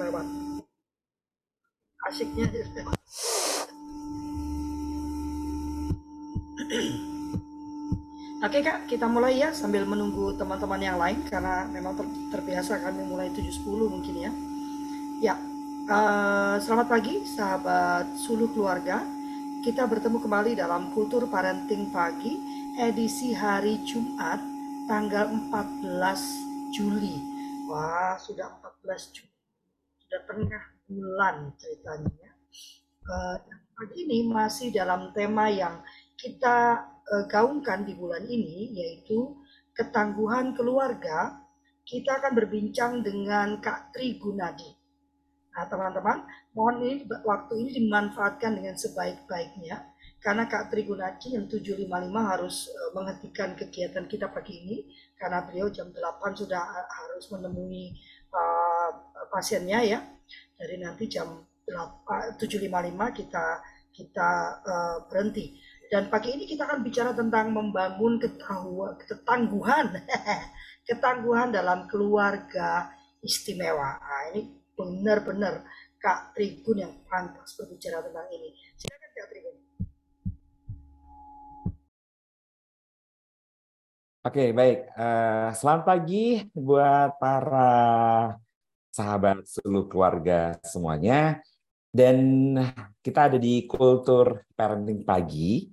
lewat. Asiknya. Oke kak, kita mulai ya sambil menunggu teman-teman yang lain karena memang ter terbiasa kami mulai 7.10 mungkin ya. Ya, uh, selamat pagi sahabat Sulu Keluarga. Kita bertemu kembali dalam Kultur Parenting Pagi edisi hari Jumat tanggal 14 Juli. Wah, sudah 14 Juli. Sudah tengah bulan ceritanya. Uh, pagi ini masih dalam tema yang kita uh, gaungkan di bulan ini yaitu ketangguhan keluarga. Kita akan berbincang dengan Kak Tri Gunadi. Nah, teman-teman, mohon ini waktu ini dimanfaatkan dengan sebaik-baiknya karena Kak Trigunaci yang 755 harus uh, menghentikan kegiatan kita pagi ini karena beliau jam 8 sudah harus menemui pasiennya ya. Dari nanti jam 8, 755 kita kita uh, berhenti. Dan pagi ini kita akan bicara tentang membangun ketangguhan, ketangguhan dalam keluarga istimewa. Nah, ini benar-benar Kak Trigun yang pantas berbicara tentang ini. Silakan Kak Trigun. Oke, baik. Uh, selamat pagi buat para sahabat seluruh keluarga semuanya. Dan kita ada di kultur parenting pagi,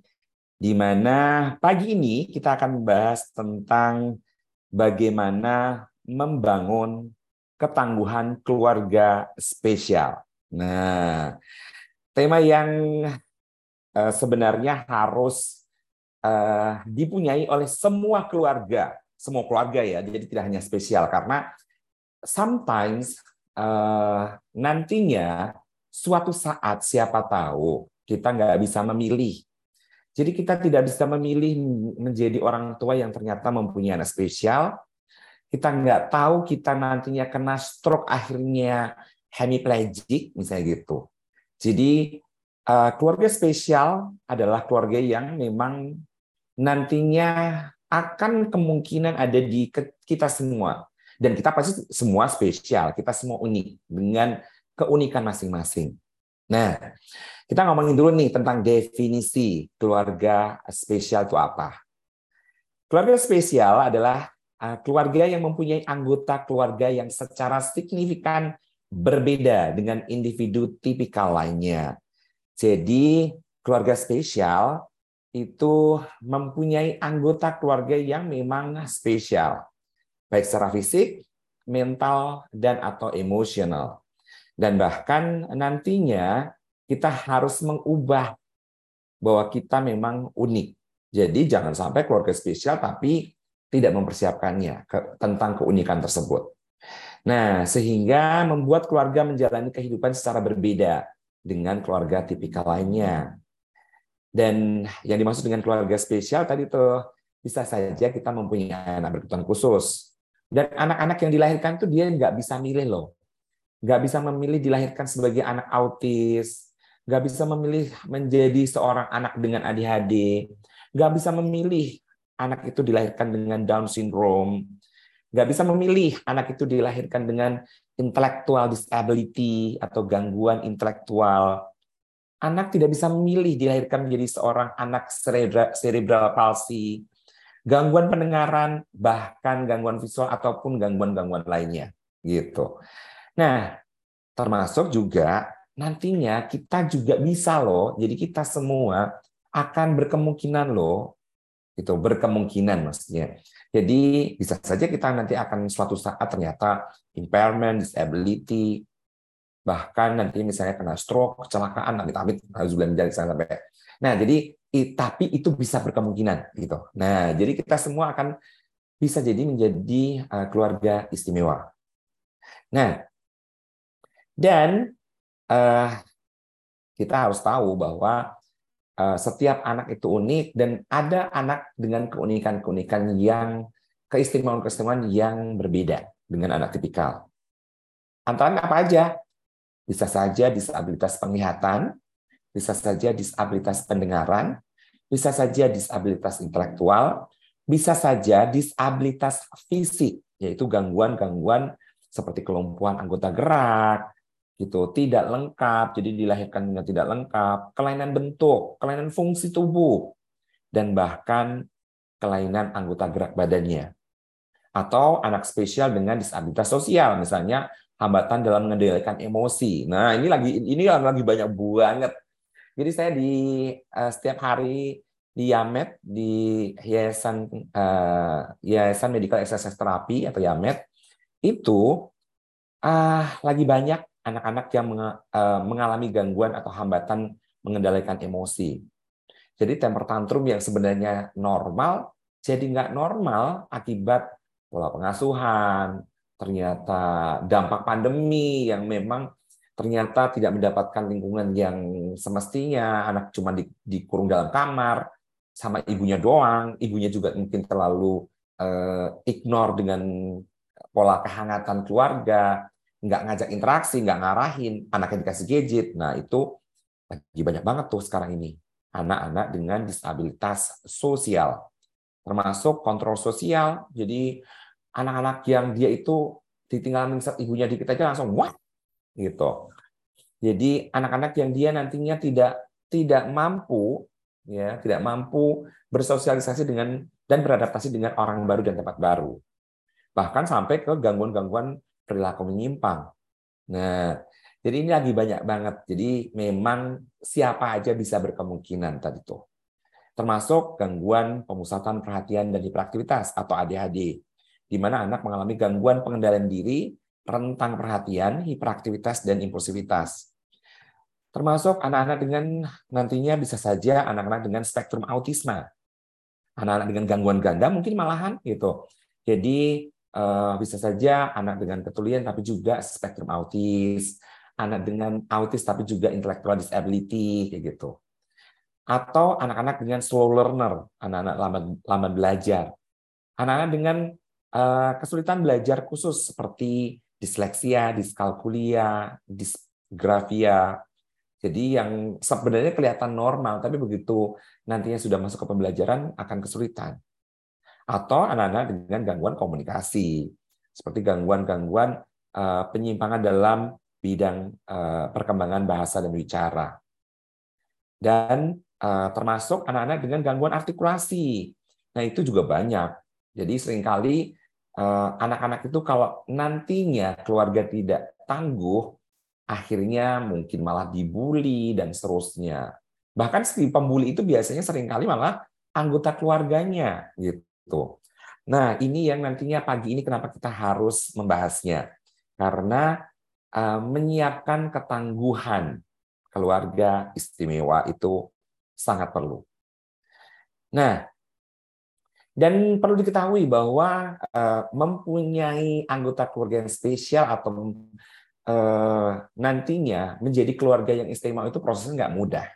di mana pagi ini kita akan membahas tentang bagaimana membangun ketangguhan keluarga spesial. Nah, tema yang uh, sebenarnya harus uh, dipunyai oleh semua keluarga, semua keluarga ya. Jadi tidak hanya spesial karena sometimes uh, nantinya suatu saat siapa tahu kita nggak bisa memilih. Jadi kita tidak bisa memilih menjadi orang tua yang ternyata mempunyai anak spesial kita nggak tahu kita nantinya kena stroke akhirnya hemiplegic misalnya gitu. Jadi uh, keluarga spesial adalah keluarga yang memang nantinya akan kemungkinan ada di kita semua dan kita pasti semua spesial, kita semua unik dengan keunikan masing-masing. Nah, kita ngomongin dulu nih tentang definisi keluarga spesial itu apa. Keluarga spesial adalah Ah, keluarga yang mempunyai anggota keluarga yang secara signifikan berbeda dengan individu tipikal lainnya. Jadi, keluarga spesial itu mempunyai anggota keluarga yang memang spesial, baik secara fisik, mental, dan atau emosional. Dan bahkan nantinya kita harus mengubah bahwa kita memang unik. Jadi jangan sampai keluarga spesial tapi tidak mempersiapkannya ke, tentang keunikan tersebut. Nah, sehingga membuat keluarga menjalani kehidupan secara berbeda dengan keluarga tipikal lainnya. Dan yang dimaksud dengan keluarga spesial tadi tuh bisa saja kita mempunyai anak berkebutuhan khusus. Dan anak-anak yang dilahirkan tuh dia nggak bisa milih loh. Nggak bisa memilih dilahirkan sebagai anak autis, nggak bisa memilih menjadi seorang anak dengan ADHD, nggak bisa memilih anak itu dilahirkan dengan Down syndrome, nggak bisa memilih anak itu dilahirkan dengan intellectual disability atau gangguan intelektual. Anak tidak bisa memilih dilahirkan menjadi seorang anak cerebral palsy, gangguan pendengaran, bahkan gangguan visual ataupun gangguan-gangguan lainnya. Gitu. Nah, termasuk juga nantinya kita juga bisa loh, jadi kita semua akan berkemungkinan loh itu berkemungkinan maksudnya. Jadi bisa saja kita nanti akan suatu saat ternyata impairment, disability, bahkan nanti misalnya kena stroke, kecelakaan, nanti amit harus bilang dari sampai. Nah, jadi tapi itu bisa berkemungkinan gitu. Nah, jadi kita semua akan bisa jadi menjadi uh, keluarga istimewa. Nah, dan uh, kita harus tahu bahwa Eh, setiap anak itu unik dan ada anak dengan keunikan-keunikan yang keistimewaan-keistimewaan yang berbeda dengan anak tipikal. Antara apa aja? Bisa saja disabilitas penglihatan, bisa saja disabilitas pendengaran, bisa saja disabilitas intelektual, bisa saja disabilitas fisik, yaitu gangguan-gangguan seperti kelumpuhan anggota gerak, gitu, tidak lengkap, jadi dilahirkan dengan tidak lengkap, kelainan bentuk, kelainan fungsi tubuh, dan bahkan kelainan anggota gerak badannya. Atau anak spesial dengan disabilitas sosial, misalnya hambatan dalam mengendalikan emosi. Nah, ini lagi ini lagi banyak banget. Jadi saya di uh, setiap hari di Yamet di Yayasan uh, Yayasan Medical Exercise Therapy atau Yamet itu uh, lagi banyak anak-anak yang uh, mengalami gangguan atau hambatan mengendalikan emosi. Jadi temper tantrum yang sebenarnya normal jadi nggak normal akibat pola pengasuhan, ternyata dampak pandemi yang memang ternyata tidak mendapatkan lingkungan yang semestinya, anak cuma di, dikurung dalam kamar sama ibunya doang, ibunya juga mungkin terlalu uh, ignore dengan pola kehangatan keluarga, nggak ngajak interaksi, nggak ngarahin, anaknya dikasih gadget. Nah itu lagi banyak banget tuh sekarang ini anak-anak dengan disabilitas sosial, termasuk kontrol sosial. Jadi anak-anak yang dia itu ditinggal ibunya dikit aja langsung wah gitu. Jadi anak-anak yang dia nantinya tidak tidak mampu ya, tidak mampu bersosialisasi dengan dan beradaptasi dengan orang baru dan tempat baru. Bahkan sampai ke gangguan-gangguan perilaku menyimpang. Nah, jadi ini lagi banyak banget. Jadi memang siapa aja bisa berkemungkinan tadi tuh. Termasuk gangguan pemusatan perhatian dan hiperaktivitas atau ADHD di mana anak mengalami gangguan pengendalian diri, rentang perhatian, hiperaktivitas, dan impulsivitas. Termasuk anak-anak dengan nantinya bisa saja anak-anak dengan spektrum autisme. Anak-anak dengan gangguan ganda mungkin malahan gitu. Jadi eh, bisa saja anak dengan ketulian tapi juga spektrum autis, anak dengan autis tapi juga intellectual disability kayak gitu. Atau anak-anak dengan slow learner, anak-anak lambat, lambat belajar. Anak-anak dengan Eh, kesulitan belajar khusus seperti disleksia, diskalkulia, disgrafia. Jadi yang sebenarnya kelihatan normal, tapi begitu nantinya sudah masuk ke pembelajaran akan kesulitan. Atau anak-anak dengan gangguan komunikasi, seperti gangguan-gangguan eh, penyimpangan dalam bidang eh, perkembangan bahasa dan bicara. Dan termasuk anak-anak dengan gangguan artikulasi. Nah, itu juga banyak. Jadi sering kali Eh, anak-anak itu kalau nantinya keluarga tidak tangguh, akhirnya mungkin malah dibully dan seterusnya. Bahkan si pembuli itu biasanya sering kali malah anggota keluarganya gitu. Nah, ini yang nantinya pagi ini kenapa kita harus membahasnya. Karena uh, menyiapkan ketangguhan keluarga istimewa itu sangat perlu. Nah, dan perlu diketahui bahwa uh, mempunyai anggota keluarga yang spesial atau uh, nantinya menjadi keluarga yang istimewa itu prosesnya nggak mudah.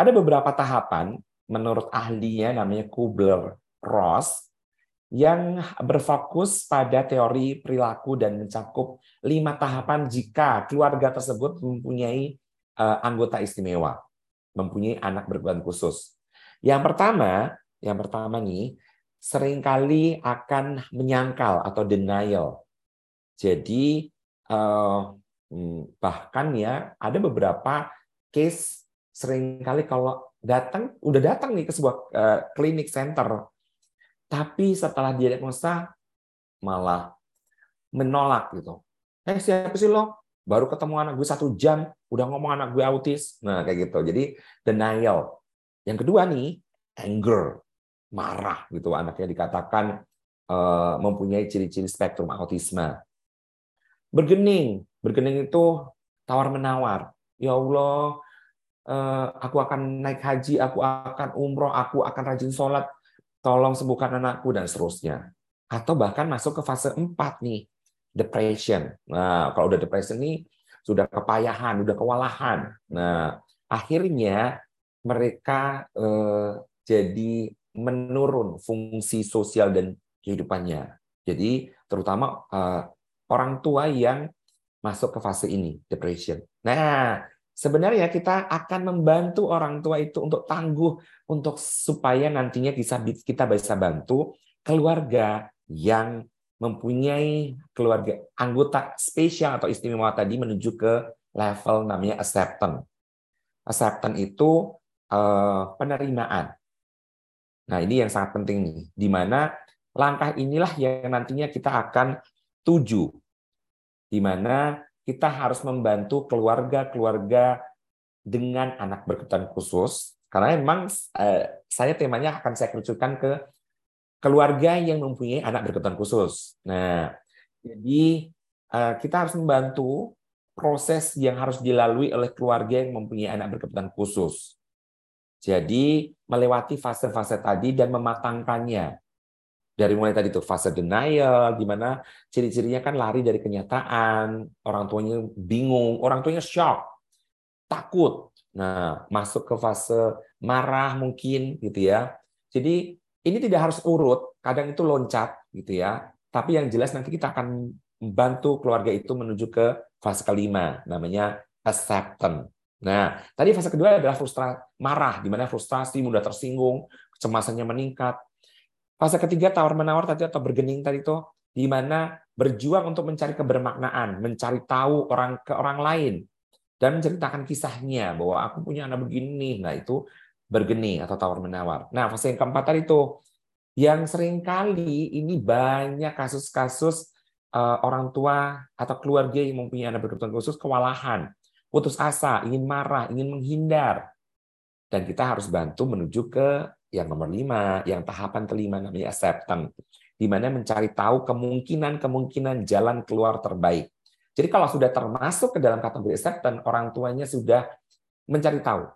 Ada beberapa tahapan menurut ahlinya namanya Kubler-Ross yang berfokus pada teori perilaku dan mencakup lima tahapan jika keluarga tersebut mempunyai uh, anggota istimewa, mempunyai anak berkebutuhan khusus. Yang pertama, yang pertama nih, sering kali akan menyangkal atau denial. Jadi eh, bahkan ya ada beberapa case sering kali kalau datang udah datang nih ke sebuah uh, klinik center, tapi setelah diagnosa malah menolak gitu. Eh siapa sih lo? Baru ketemu anak gue satu jam, udah ngomong anak gue autis. Nah kayak gitu. Jadi denial. Yang kedua nih, anger marah gitu anaknya dikatakan uh, mempunyai ciri-ciri spektrum autisme. Bergening, bergening itu tawar menawar. Ya Allah, uh, aku akan naik haji, aku akan umroh, aku akan rajin sholat, tolong sembuhkan anakku dan seterusnya. Atau bahkan masuk ke fase 4 nih, depression. Nah, kalau udah depression nih sudah kepayahan, udah kewalahan. Nah, akhirnya mereka eh, jadi menurun fungsi sosial dan kehidupannya. Jadi terutama uh, orang tua yang masuk ke fase ini, depression. Nah, sebenarnya kita akan membantu orang tua itu untuk tangguh untuk supaya nantinya bisa kita bisa bantu keluarga yang mempunyai keluarga anggota spesial atau istimewa tadi menuju ke level namanya acceptance. Acceptance itu eh, penerimaan. Nah, ini yang sangat penting nih, di mana langkah inilah yang nantinya kita akan tuju, di mana kita harus membantu keluarga-keluarga dengan anak berkebutuhan khusus, karena memang eh, saya temanya akan saya kerucutkan ke keluarga yang mempunyai anak berkebutuhan khusus. Nah, jadi eh, kita harus membantu proses yang harus dilalui oleh keluarga yang mempunyai anak berkebutuhan khusus. Jadi melewati fase-fase tadi dan mematangkannya. Dari mulai tadi tuh fase denial, di mana ciri-cirinya kan lari dari kenyataan, orang tuanya bingung, orang tuanya shock, takut. Nah, masuk ke fase marah mungkin gitu ya. Jadi ini tidak harus urut, kadang itu loncat gitu ya. Tapi yang jelas nanti kita akan membantu keluarga itu menuju ke fase kelima, namanya acceptance. Nah, tadi fase kedua adalah frustrasi, marah, di mana frustrasi, mudah tersinggung, kecemasannya meningkat. Fase ketiga tawar-menawar tadi atau bergening tadi itu, di mana berjuang untuk mencari kebermaknaan, mencari tahu orang ke orang lain, dan menceritakan kisahnya bahwa aku punya anak begini. Nah, itu bergeni atau tawar-menawar. Nah, fase yang keempat tadi itu yang sering kali ini banyak kasus-kasus uh, orang tua atau keluarga yang mempunyai anak berkebutuhan khusus kewalahan, putus asa, ingin marah, ingin menghindar. Dan kita harus bantu menuju ke yang nomor lima, yang tahapan kelima namanya acceptance, di mana mencari tahu kemungkinan-kemungkinan jalan keluar terbaik. Jadi kalau sudah termasuk ke dalam kategori acceptance, orang tuanya sudah mencari tahu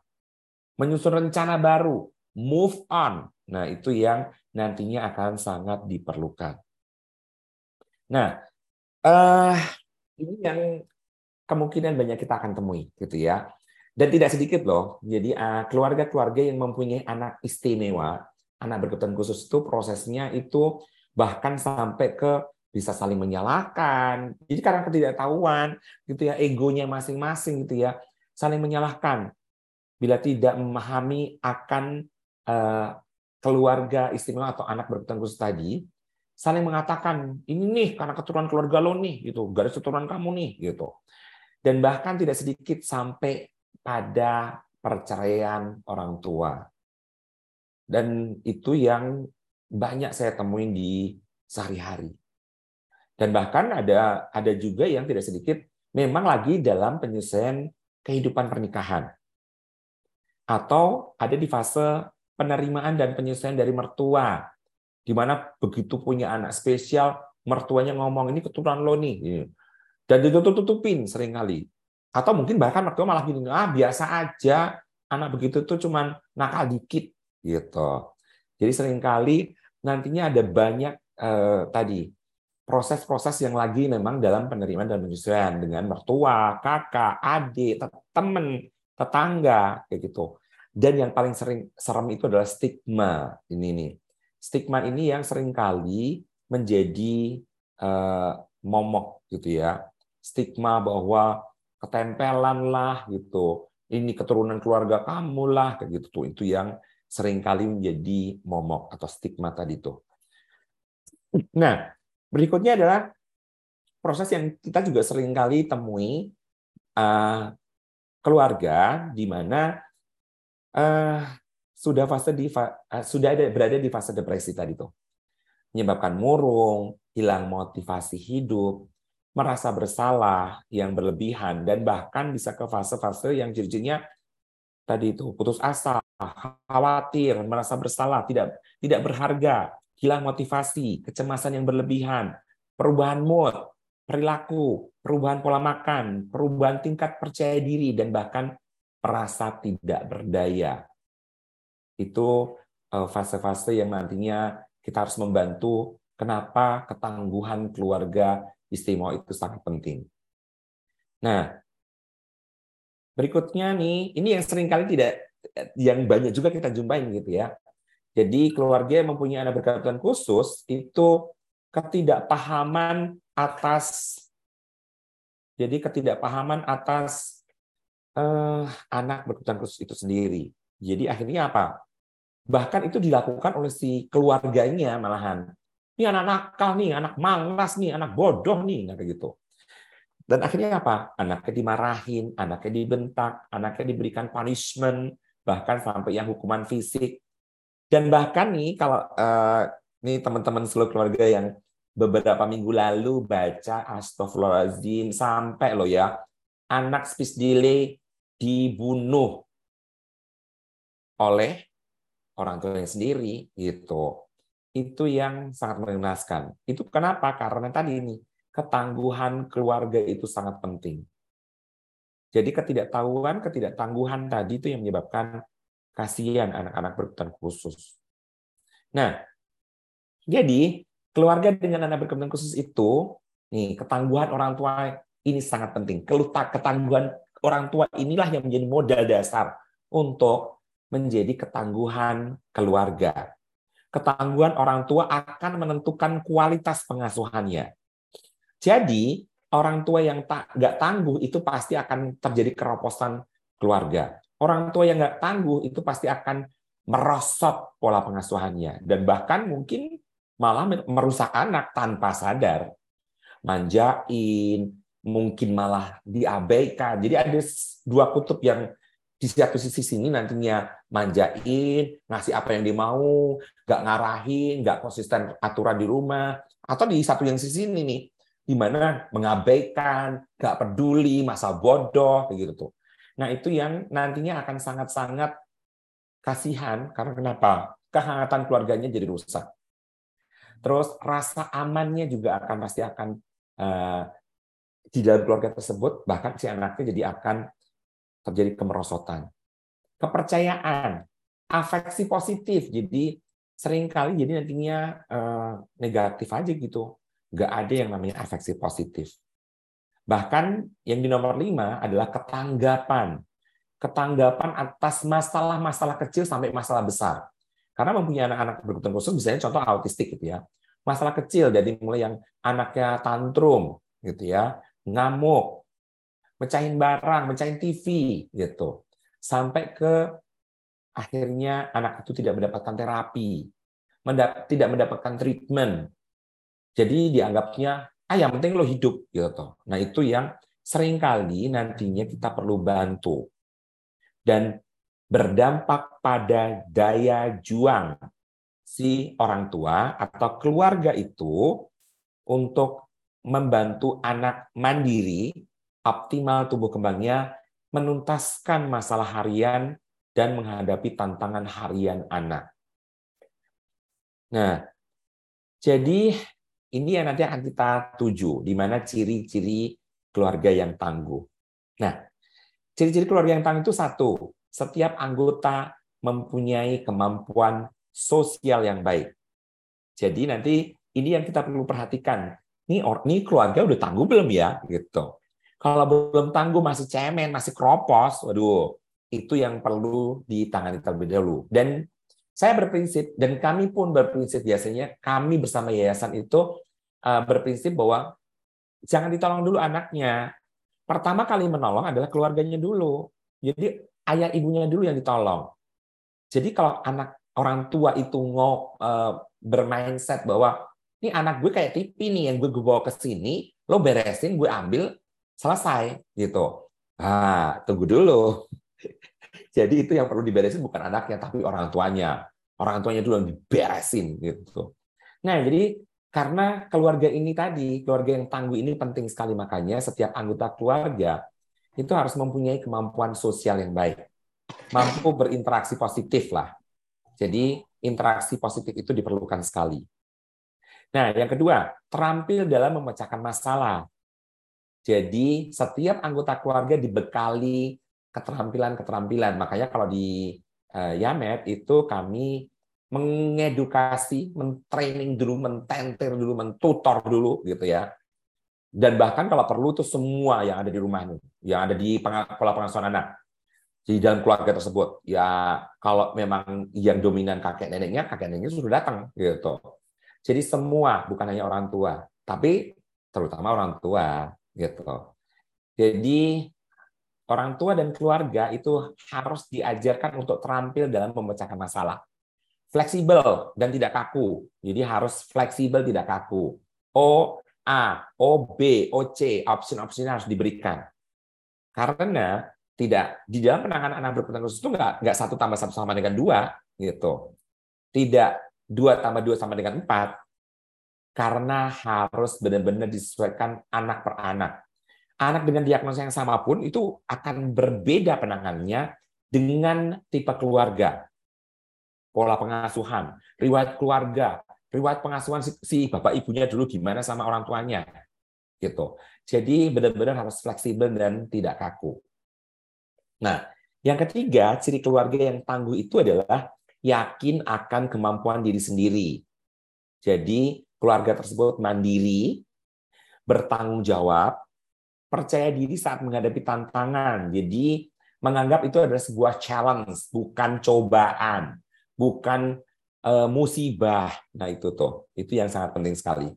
menyusun rencana baru, move on. Nah, itu yang nantinya akan sangat diperlukan. Nah, uh, ini yang kemungkinan banyak kita akan temui, gitu ya. Dan tidak sedikit loh. Jadi eh, keluarga-keluarga yang mempunyai anak istimewa, anak berkebutuhan khusus itu prosesnya itu bahkan sampai ke bisa saling menyalahkan. Jadi karena ketidaktahuan, gitu ya, egonya masing-masing, gitu ya, saling menyalahkan bila tidak memahami akan uh, keluarga istimewa atau anak berkebutuhan khusus tadi, saling mengatakan ini nih karena keturunan keluarga lo nih gitu, garis keturunan kamu nih gitu. Dan bahkan tidak sedikit sampai pada perceraian orang tua. Dan itu yang banyak saya temuin di sehari-hari. Dan bahkan ada ada juga yang tidak sedikit memang lagi dalam penyelesaian kehidupan pernikahan atau ada di fase penerimaan dan penyesuaian dari mertua, di mana begitu punya anak spesial, mertuanya ngomong ini keturunan lo nih, dan ditutup-tutupin sering kali. Atau mungkin bahkan mertua malah gini, ah biasa aja, anak begitu tuh cuman nakal dikit, gitu. Jadi sering kali nantinya ada banyak eh, tadi proses-proses yang lagi memang dalam penerimaan dan penyesuaian dengan mertua, kakak, adik, teman, tetangga kayak gitu. Dan yang paling sering serem itu adalah stigma ini nih. Stigma ini yang sering kali menjadi uh, momok gitu ya. Stigma bahwa ketempelan lah gitu. Ini keturunan keluarga kamu lah kayak gitu tuh. Itu yang sering kali menjadi momok atau stigma tadi tuh. Nah, berikutnya adalah proses yang kita juga sering kali temui uh, keluarga di mana uh, sudah fase di uh, sudah ada berada di fase depresi tadi tuh menyebabkan murung, hilang motivasi hidup, merasa bersalah yang berlebihan dan bahkan bisa ke fase-fase yang ciri-cirinya tadi itu putus asa, khawatir, merasa bersalah, tidak tidak berharga, hilang motivasi, kecemasan yang berlebihan, perubahan mood, perilaku, perubahan pola makan, perubahan tingkat percaya diri, dan bahkan merasa tidak berdaya. Itu eh, fase-fase yang nantinya kita harus membantu kenapa ketangguhan keluarga istimewa itu sangat penting. Nah, berikutnya nih, ini yang sering kali tidak, yang banyak juga kita jumpain gitu ya. Jadi keluarga yang mempunyai anak berkebutuhan khusus itu ketidakpahaman atas jadi ketidakpahaman atas uh, anak berkebutuhan khusus itu sendiri. Jadi akhirnya apa? Bahkan itu dilakukan oleh si keluarganya malahan. Ini anak nakal nih, anak malas nih, anak bodoh nih, kayak gitu. Dan akhirnya apa? Anaknya dimarahin, anaknya dibentak, anaknya diberikan punishment, bahkan sampai yang hukuman fisik. Dan bahkan nih kalau uh, nih teman-teman seluruh keluarga yang beberapa minggu lalu baca Astagfirullahaladzim sampai lo ya anak speech delay dibunuh oleh orang tuanya sendiri gitu. Itu yang sangat mengenaskan. Itu kenapa? Karena tadi ini ketangguhan keluarga itu sangat penting. Jadi ketidaktahuan, ketidaktangguhan tadi itu yang menyebabkan kasihan anak-anak berkebutuhan khusus. Nah, jadi keluarga dengan anak berkebutuhan khusus itu, nih ketangguhan orang tua ini sangat penting. Ketangguhan orang tua inilah yang menjadi modal dasar untuk menjadi ketangguhan keluarga. Ketangguhan orang tua akan menentukan kualitas pengasuhannya. Jadi orang tua yang tak nggak tangguh itu pasti akan terjadi keroposan keluarga. Orang tua yang nggak tangguh itu pasti akan merosot pola pengasuhannya dan bahkan mungkin malah merusak anak tanpa sadar. Manjain, mungkin malah diabaikan. Jadi ada dua kutub yang di satu sisi sini nantinya manjain, ngasih apa yang dia mau, nggak ngarahin, nggak konsisten aturan di rumah, atau di satu yang sisi ini nih, di mana mengabaikan, nggak peduli, masa bodoh, kayak gitu tuh. Nah itu yang nantinya akan sangat-sangat kasihan karena kenapa? Kehangatan keluarganya jadi rusak. Terus rasa amannya juga akan pasti akan uh, di dalam keluarga tersebut bahkan si anaknya jadi akan terjadi kemerosotan. Kepercayaan, afeksi positif. Jadi sering kali jadi nantinya uh, negatif aja gitu. Nggak ada yang namanya afeksi positif. Bahkan yang di nomor lima adalah ketanggapan. Ketanggapan atas masalah-masalah kecil sampai masalah besar. Karena mempunyai anak-anak berkebutuhan khusus, misalnya contoh autistik gitu ya. Masalah kecil, jadi mulai yang anaknya tantrum, gitu ya, ngamuk, mecahin barang, mecahin TV, gitu. Sampai ke akhirnya anak itu tidak mendapatkan terapi, tidak mendapatkan treatment. Jadi dianggapnya, ah yang penting lo hidup, gitu. Nah itu yang sering kali nantinya kita perlu bantu. Dan berdampak pada daya juang si orang tua atau keluarga itu untuk membantu anak mandiri, optimal tubuh kembangnya, menuntaskan masalah harian dan menghadapi tantangan harian anak. Nah, jadi ini yang nanti akan kita tuju, di mana ciri-ciri keluarga yang tangguh. Nah, ciri-ciri keluarga yang tangguh itu satu, setiap anggota mempunyai kemampuan sosial yang baik. Jadi nanti ini yang kita perlu perhatikan. Ini, ini keluarga udah tangguh belum ya? Gitu. Kalau belum tangguh masih cemen, masih kropos, waduh, itu yang perlu ditangani terlebih dahulu. Dan saya berprinsip dan kami pun berprinsip biasanya kami bersama yayasan itu uh, berprinsip bahwa jangan ditolong dulu anaknya. Pertama kali menolong adalah keluarganya dulu. Jadi ayah ibunya dulu yang ditolong. Jadi kalau anak orang tua itu ngo uh, bermindset bahwa ini anak gue kayak TV nih yang gue bawa ke sini, lo beresin, gue ambil, selesai gitu. Ah, tunggu dulu. Jadi itu yang perlu diberesin bukan anaknya tapi orang tuanya. Orang tuanya dulu yang diberesin gitu. Nah, jadi karena keluarga ini tadi, keluarga yang tangguh ini penting sekali makanya setiap anggota keluarga itu harus mempunyai kemampuan sosial yang baik. Mampu berinteraksi positif lah. Jadi interaksi positif itu diperlukan sekali. Nah, yang kedua, terampil dalam memecahkan masalah. Jadi setiap anggota keluarga dibekali keterampilan-keterampilan. Makanya kalau di uh, Yamet itu kami mengedukasi, mentraining dulu, mententir dulu, mentutor dulu gitu ya dan bahkan kalau perlu itu semua yang ada di rumah ini, yang ada di pola pengasuhan anak di dalam keluarga tersebut. Ya kalau memang yang dominan kakek neneknya, kakek neneknya sudah datang gitu. Jadi semua bukan hanya orang tua, tapi terutama orang tua gitu. Jadi orang tua dan keluarga itu harus diajarkan untuk terampil dalam memecahkan masalah. fleksibel dan tidak kaku. Jadi harus fleksibel tidak kaku. O A, O B, O C, opsi-opsi harus diberikan. Karena tidak di dalam penanganan anak berkebutuhan khusus itu nggak nggak satu tambah satu sama dengan dua gitu. Tidak dua tambah dua sama dengan empat karena harus benar-benar disesuaikan anak per anak. Anak dengan diagnosa yang sama pun itu akan berbeda penanganannya dengan tipe keluarga, pola pengasuhan, riwayat keluarga, riwayat pengasuhan si, si bapak ibunya dulu gimana sama orang tuanya, gitu. Jadi benar-benar harus fleksibel dan tidak kaku. Nah, yang ketiga, ciri keluarga yang tangguh itu adalah yakin akan kemampuan diri sendiri. Jadi, keluarga tersebut mandiri, bertanggung jawab, percaya diri saat menghadapi tantangan. Jadi, menganggap itu adalah sebuah challenge, bukan cobaan, bukan uh, musibah. Nah, itu tuh. Itu yang sangat penting sekali.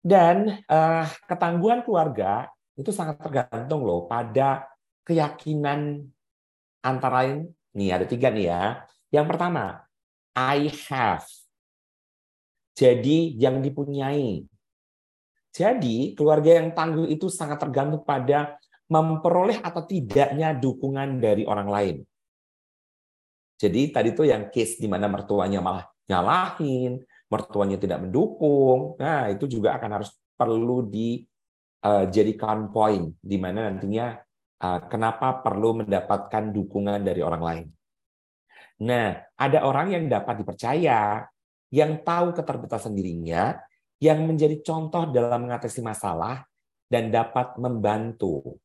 Dan uh, ketangguhan keluarga itu sangat tergantung loh pada keyakinan antara lain, nih ada tiga nih ya. Yang pertama, I have. Jadi yang dipunyai. Jadi keluarga yang tangguh itu sangat tergantung pada memperoleh atau tidaknya dukungan dari orang lain. Jadi tadi tuh yang case di mana mertuanya malah nyalahin, mertuanya tidak mendukung. Nah, itu juga akan harus perlu dijadikan eh, poin di mana nantinya Ah, kenapa perlu mendapatkan dukungan dari orang lain. Nah, ada orang yang dapat dipercaya, yang tahu keterbatasan dirinya, yang menjadi contoh dalam mengatasi masalah, dan dapat membantu.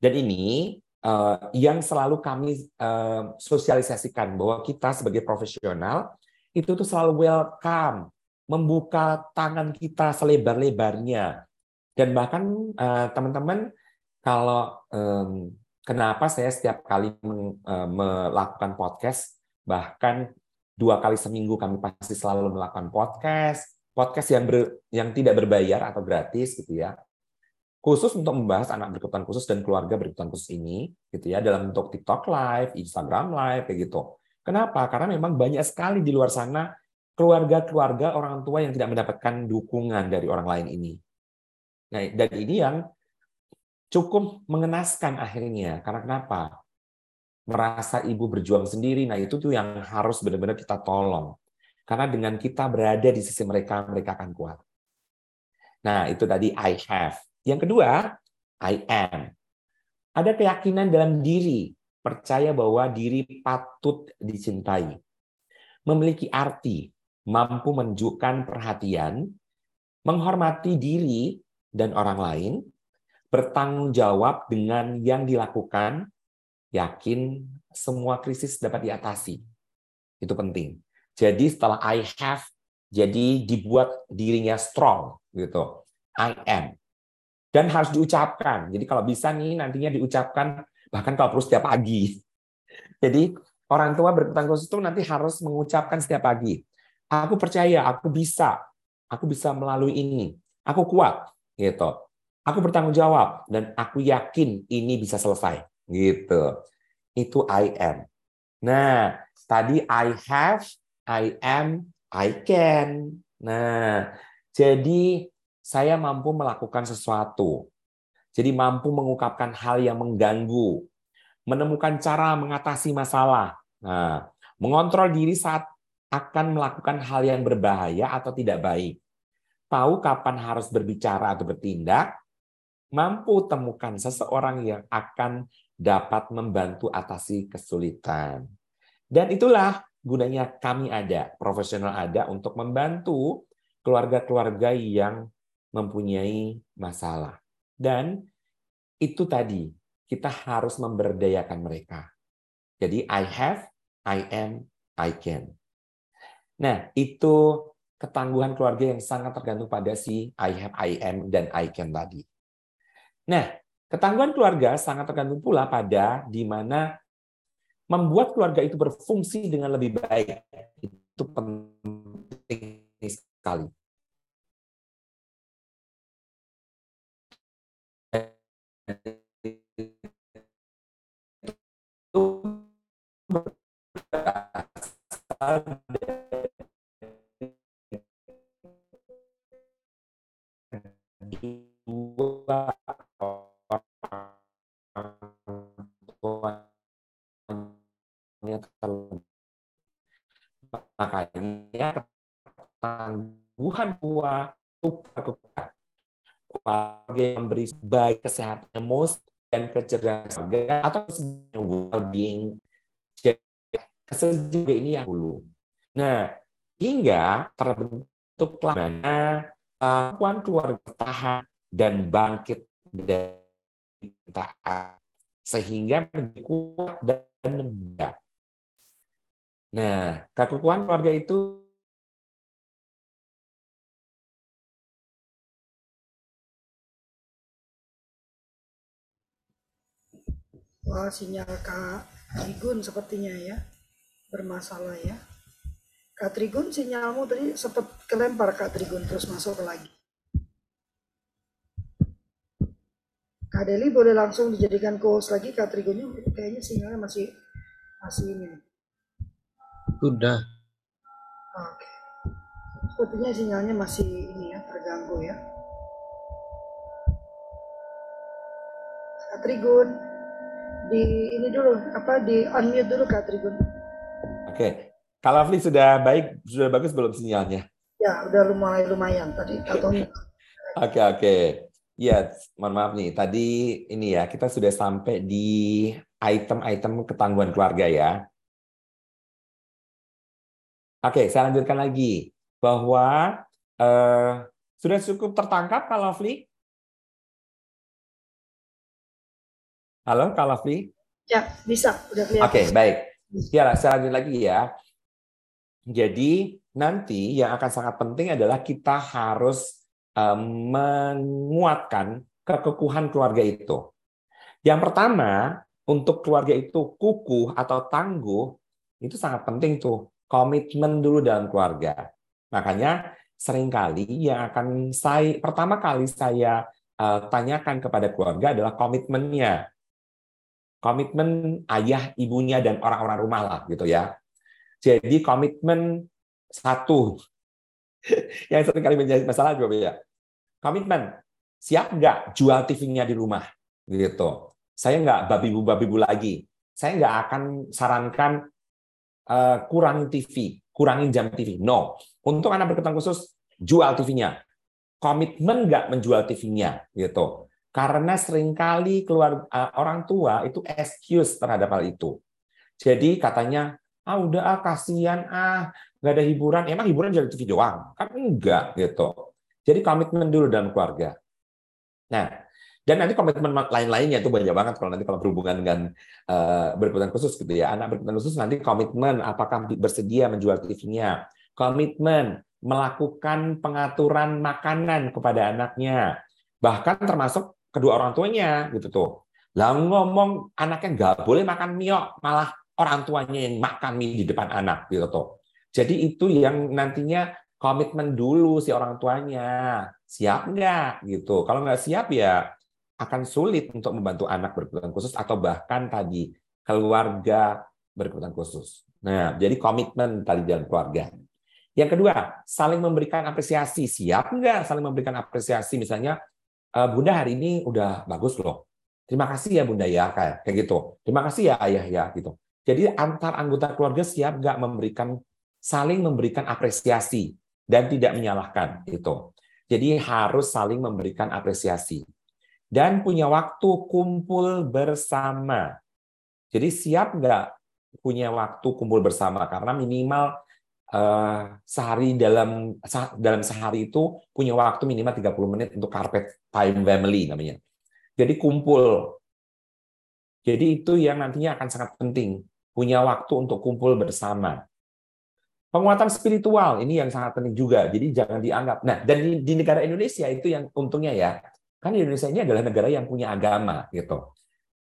Dan ini uh, yang selalu kami uh, sosialisasikan bahwa kita sebagai profesional itu tuh selalu welcome, membuka tangan kita selebar-lebarnya. Dan bahkan uh, teman-teman kalau um, kenapa saya setiap kali melakukan podcast, bahkan dua kali seminggu kami pasti selalu melakukan podcast, podcast yang ber, yang tidak berbayar atau gratis gitu ya, khusus untuk membahas anak berkebutuhan khusus dan keluarga berkebutuhan khusus ini gitu ya dalam bentuk TikTok live, Instagram live kayak gitu. Kenapa? Karena memang banyak sekali di luar sana keluarga-keluarga orang tua yang tidak mendapatkan dukungan dari orang lain ini. Nah, dan ini yang cukup mengenaskan akhirnya. Karena kenapa? Merasa ibu berjuang sendiri, nah itu tuh yang harus benar-benar kita tolong. Karena dengan kita berada di sisi mereka, mereka akan kuat. Nah, itu tadi I have. Yang kedua, I am. Ada keyakinan dalam diri, percaya bahwa diri patut dicintai. Memiliki arti, mampu menunjukkan perhatian, menghormati diri dan orang lain, bertanggung jawab dengan yang dilakukan, yakin semua krisis dapat diatasi. Itu penting. Jadi setelah I have, jadi dibuat dirinya strong gitu. I am. Dan harus diucapkan. Jadi kalau bisa nih nantinya diucapkan bahkan kalau perlu setiap pagi. Jadi orang tua berkebutuhan khusus itu nanti harus mengucapkan setiap pagi. Aku percaya, aku bisa. Aku bisa melalui ini. Aku kuat gitu. Aku bertanggung jawab dan aku yakin ini bisa selesai. Gitu. Itu I am. Nah, tadi I have, I am, I can. Nah, jadi saya mampu melakukan sesuatu. Jadi mampu mengungkapkan hal yang mengganggu, menemukan cara mengatasi masalah. Nah, mengontrol diri saat akan melakukan hal yang berbahaya atau tidak baik. Tahu kapan harus berbicara atau bertindak, mampu temukan seseorang yang akan dapat membantu atasi kesulitan. Dan itulah gunanya kami ada, profesional ada untuk membantu keluarga-keluarga yang mempunyai masalah. Dan itu tadi, kita harus memberdayakan mereka. Jadi I have, I am, I can. Nah, itu ketangguhan keluarga yang sangat tergantung pada si I have, I am, dan I can tadi. Nah, ketangguhan keluarga sangat tergantung pula pada di mana membuat keluarga itu berfungsi dengan lebih baik. Itu penting sekali. Itu dua tangguhan tua keluarga yang beri baik kesehatan emosi dan kecerdasan atau well-being kesejahteraan ini yang dulu. Nah, hingga terbentuk mana kemampuan keluarga tahan dan bangkit dari tahan sehingga menjadi kuat dan lembut. Nah, kekuatan keluarga itu Wah, sinyal Kak Trigun sepertinya ya bermasalah ya. Kak Trigun, sinyalmu tadi sempat kelempar Kak Trigun terus masuk lagi. Kak Deli boleh langsung dijadikan co-host lagi Kak Trigunnya kayaknya sinyalnya masih masih ini. Sudah. Oke. Sepertinya sinyalnya masih ini ya terganggu ya. Kak Trigun di ini dulu apa di unmute dulu Kak Trigun. Oke. Kalau Afli sudah baik, sudah bagus belum sinyalnya? Ya, udah lumayan lumayan tadi Oke, oke. Ya, mohon maaf nih. Tadi ini ya, kita sudah sampai di item-item ketangguhan keluarga ya. Oke, saya lanjutkan lagi. Bahwa eh, sudah cukup tertangkap kalau Afli? Halo, Kak? Ya, bisa. Udah kelihatan. Oke, okay, baik. Ya, saya lanjut lagi ya. Jadi, nanti yang akan sangat penting adalah kita harus um, menguatkan kekekuhan keluarga itu. Yang pertama, untuk keluarga itu kukuh atau tangguh, itu sangat penting tuh. Komitmen dulu dalam keluarga. Makanya sering kali yang akan saya pertama kali saya uh, tanyakan kepada keluarga adalah komitmennya komitmen ayah, ibunya, dan orang-orang rumah lah gitu ya. Jadi komitmen satu yang sering kali menjadi masalah juga ya. Komitmen siap nggak jual TV-nya di rumah gitu. Saya nggak babi-bu lagi. Saya nggak akan sarankan uh, kurangin TV, kurangin jam TV. No. Untuk anak berkebutuhan khusus jual TV-nya. Komitmen nggak menjual TV-nya gitu. Karena sering kali keluar uh, orang tua itu excuse terhadap hal itu. Jadi katanya, ah udah ah kasihan ah nggak ada hiburan. Emang hiburan jadi TV doang? Kan enggak gitu. Jadi komitmen dulu dalam keluarga. Nah, dan nanti komitmen lain-lainnya itu banyak banget kalau nanti kalau berhubungan dengan uh, berkebutuhan khusus gitu ya. Anak berkebutuhan khusus nanti komitmen apakah bersedia menjual TV-nya. Komitmen melakukan pengaturan makanan kepada anaknya. Bahkan termasuk kedua orang tuanya gitu tuh. Lah ngomong anaknya nggak boleh makan mie, malah orang tuanya yang makan mie di depan anak gitu tuh. Jadi itu yang nantinya komitmen dulu si orang tuanya. Siap nggak gitu. Kalau nggak siap ya akan sulit untuk membantu anak berkebutuhan khusus atau bahkan tadi keluarga berkebutuhan khusus. Nah, jadi komitmen tadi dalam keluarga. Yang kedua, saling memberikan apresiasi. Siap nggak saling memberikan apresiasi? Misalnya Bunda hari ini udah bagus loh. Terima kasih ya Bunda ya kayak kayak gitu. Terima kasih ya Ayah ya gitu. Jadi antar anggota keluarga siap nggak memberikan saling memberikan apresiasi dan tidak menyalahkan itu. Jadi harus saling memberikan apresiasi dan punya waktu kumpul bersama. Jadi siap nggak punya waktu kumpul bersama karena minimal uh, sehari dalam dalam sehari itu punya waktu minimal 30 menit untuk carpet time family namanya. Jadi kumpul. Jadi itu yang nantinya akan sangat penting, punya waktu untuk kumpul bersama. Penguatan spiritual ini yang sangat penting juga. Jadi jangan dianggap. Nah, dan di, di negara Indonesia itu yang untungnya ya, kan Indonesia ini adalah negara yang punya agama gitu.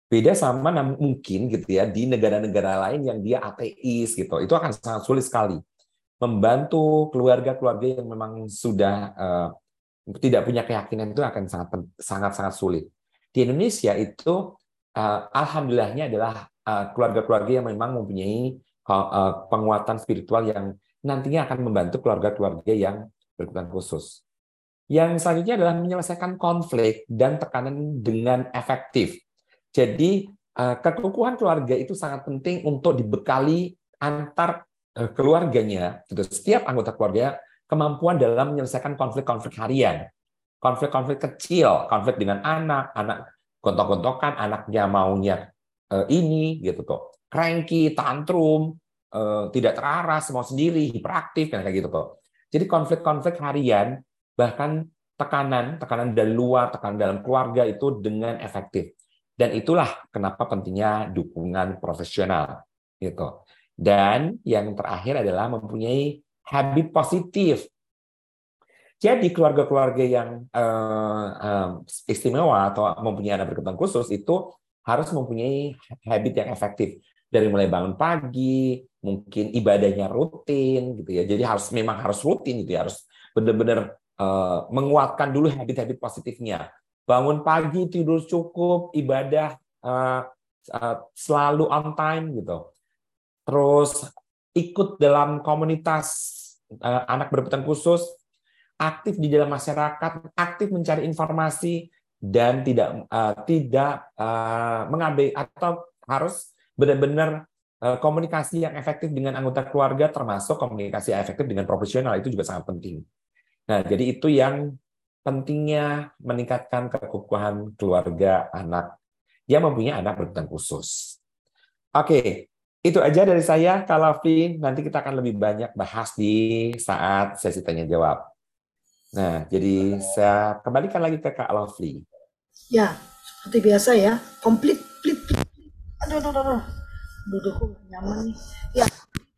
Beda sama mungkin gitu ya di negara-negara lain yang dia ateis gitu. Itu akan sangat sulit sekali membantu keluarga-keluarga yang memang sudah uh, tidak punya keyakinan itu akan sangat sangat sangat sulit. Di Indonesia itu uh, alhamdulillahnya adalah keluarga-keluarga uh, yang memang mempunyai eh, penguatan spiritual yang nantinya akan membantu keluarga-keluarga yang berkebutuhan khusus. Yang selanjutnya adalah menyelesaikan konflik dan tekanan dengan efektif. Jadi eh, kekukuhan keluarga itu sangat penting untuk dibekali antar eh, keluarganya. Gitu. Setiap anggota keluarga kemampuan dalam menyelesaikan konflik-konflik harian, konflik-konflik kecil, konflik dengan anak, anak gontok-gontokan, anaknya maunya eh, ini, gitu kok, cranky, tantrum, tidak teraras, mau sendiri, hiperaktif, kayak gitu kok. Jadi konflik-konflik harian bahkan tekanan, tekanan dari luar, tekanan dalam keluarga itu dengan efektif. Dan itulah kenapa pentingnya dukungan profesional. Gitu. Dan yang terakhir adalah mempunyai habit positif. Jadi keluarga-keluarga yang uh, istimewa atau mempunyai anak berkebutuhan khusus itu harus mempunyai habit yang efektif dari mulai bangun pagi, mungkin ibadahnya rutin gitu ya. Jadi harus memang harus rutin gitu ya, harus benar-benar Eh, menguatkan dulu habit-habit positifnya. Bangun pagi, tidur cukup, ibadah uh, uh, selalu on time gitu. Terus ikut dalam komunitas uh, anak berkebutuhan khusus, aktif di dalam masyarakat, aktif mencari informasi dan tidak uh, tidak uh, mengambil atau harus benar-benar komunikasi yang efektif dengan anggota keluarga termasuk komunikasi efektif dengan profesional itu juga sangat penting. Nah, jadi itu yang pentingnya meningkatkan kekukuhan keluarga anak yang mempunyai anak berkebutuhan khusus. Oke, itu aja dari saya, Kak Lovely. Nanti kita akan lebih banyak bahas di saat sesi tanya jawab. Nah, jadi saya kembalikan lagi ke Kak Lovely. Ya, seperti biasa ya, komplit, plit, plit. Aduh, aduh, aduh. Dudukku nyaman nih. Ya,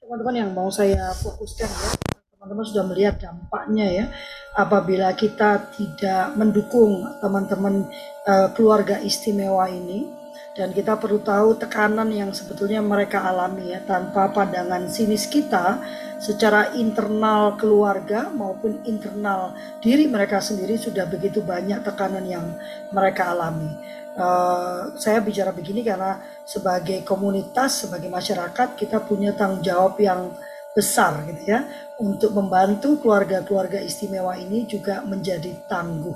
teman-teman yang mau saya fokuskan ya, teman-teman sudah melihat dampaknya ya apabila kita tidak mendukung teman-teman uh, keluarga istimewa ini dan kita perlu tahu tekanan yang sebetulnya mereka alami ya tanpa pandangan sinis kita secara internal keluarga maupun internal diri mereka sendiri sudah begitu banyak tekanan yang mereka alami. Uh, saya bicara begini karena sebagai komunitas, sebagai masyarakat kita punya tanggung jawab yang besar gitu ya untuk membantu keluarga-keluarga istimewa ini juga menjadi tangguh.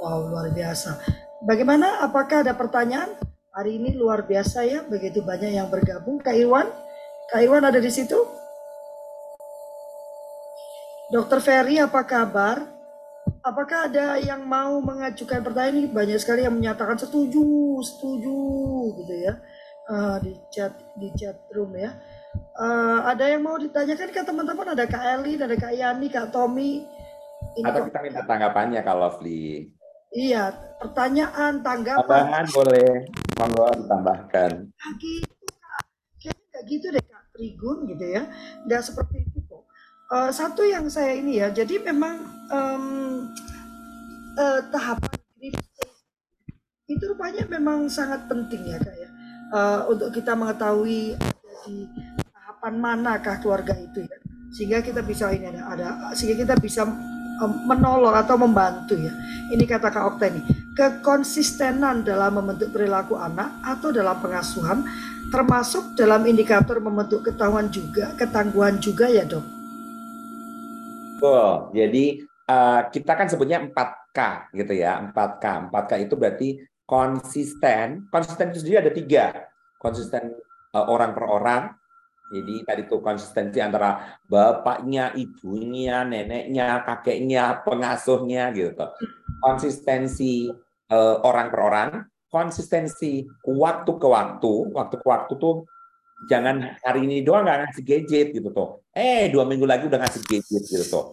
Wow, luar biasa. Bagaimana? Apakah ada pertanyaan? Hari ini luar biasa ya, begitu banyak yang bergabung. Kak Irwan, Kak Irwan ada di situ? Dokter Ferry, apa kabar? Apakah ada yang mau mengajukan pertanyaan ini? Banyak sekali yang menyatakan setuju, setuju, gitu ya, uh, di chat di chat room ya. Uh, ada yang mau ditanyakan ke teman-teman? Ada Kak Eli, ada Kak Yani, Kak Tommy. Ini Atau kita minta tanggapannya Kak Lovely. Iya, pertanyaan, tanggapan. Tambahan boleh, monggo ditambahkan. Gitu Kak. Kayaknya nggak gitu deh Kak Trigun gitu ya. Nggak seperti itu kok. Uh, satu yang saya ini ya, jadi memang um, uh, tahapan itu rupanya memang sangat penting ya Kak ya. Uh, untuk kita mengetahui di tahapan manakah keluarga itu ya sehingga kita bisa ini ada, ada sehingga kita bisa um, menolong atau membantu ya ini kata Kak Okta ini kekonsistenan dalam membentuk perilaku anak atau dalam pengasuhan termasuk dalam indikator membentuk ketahuan juga ketangguhan juga ya dok Betul. Jadi uh, kita kan sebutnya 4K gitu ya. 4K. 4K itu berarti konsisten. Konsisten itu sendiri ada tiga. Konsisten uh, orang per orang, jadi tadi itu konsistensi antara bapaknya, ibunya, neneknya, kakeknya, pengasuhnya gitu. Konsistensi uh, orang per orang, konsistensi waktu ke waktu, waktu ke waktu tuh jangan hari ini doang nggak ngasih gadget gitu tuh. Eh dua minggu lagi udah ngasih gadget gitu tuh.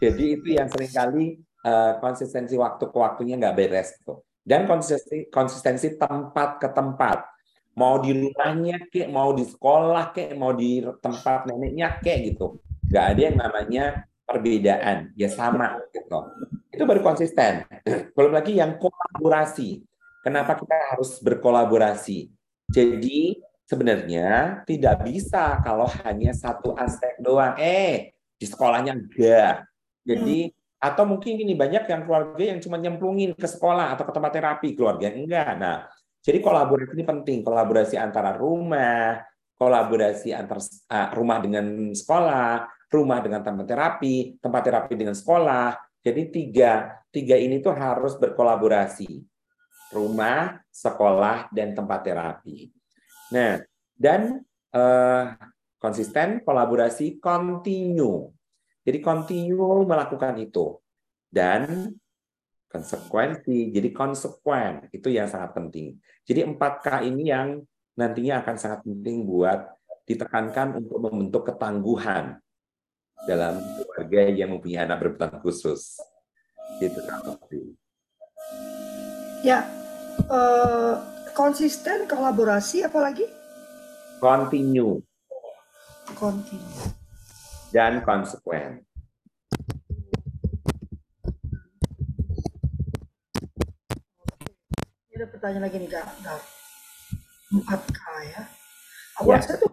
Jadi itu yang sering kali uh, konsistensi waktu ke waktunya nggak beres gitu. Dan konsistensi konsistensi tempat ke tempat mau di rumahnya kek, mau di sekolah kek, mau di tempat neneknya kek gitu. Gak ada yang namanya perbedaan, ya sama gitu. Itu baru konsisten. Belum lagi yang kolaborasi. Kenapa kita harus berkolaborasi? Jadi sebenarnya tidak bisa kalau hanya satu aspek doang. Eh, di sekolahnya enggak. Jadi hmm. atau mungkin gini banyak yang keluarga yang cuma nyemplungin ke sekolah atau ke tempat terapi keluarga enggak. Nah, jadi kolaborasi ini penting, kolaborasi antara rumah, kolaborasi antar uh, rumah dengan sekolah, rumah dengan tempat terapi, tempat terapi dengan sekolah. Jadi tiga tiga ini tuh harus berkolaborasi. Rumah, sekolah, dan tempat terapi. Nah, dan uh, konsisten, kolaborasi, continue. Jadi continue melakukan itu. Dan konsekuensi, jadi konsekuen, itu yang sangat penting. Jadi 4K ini yang nantinya akan sangat penting buat ditekankan untuk membentuk ketangguhan dalam keluarga yang mempunyai anak berkebutuhan khusus. Gitu kan, Ya, uh, konsisten, kolaborasi, apalagi? Continue. Continue. Dan konsekuen. Ada pertanyaan lagi nih kak, kak. 4K ya. Aku ya. rasa itu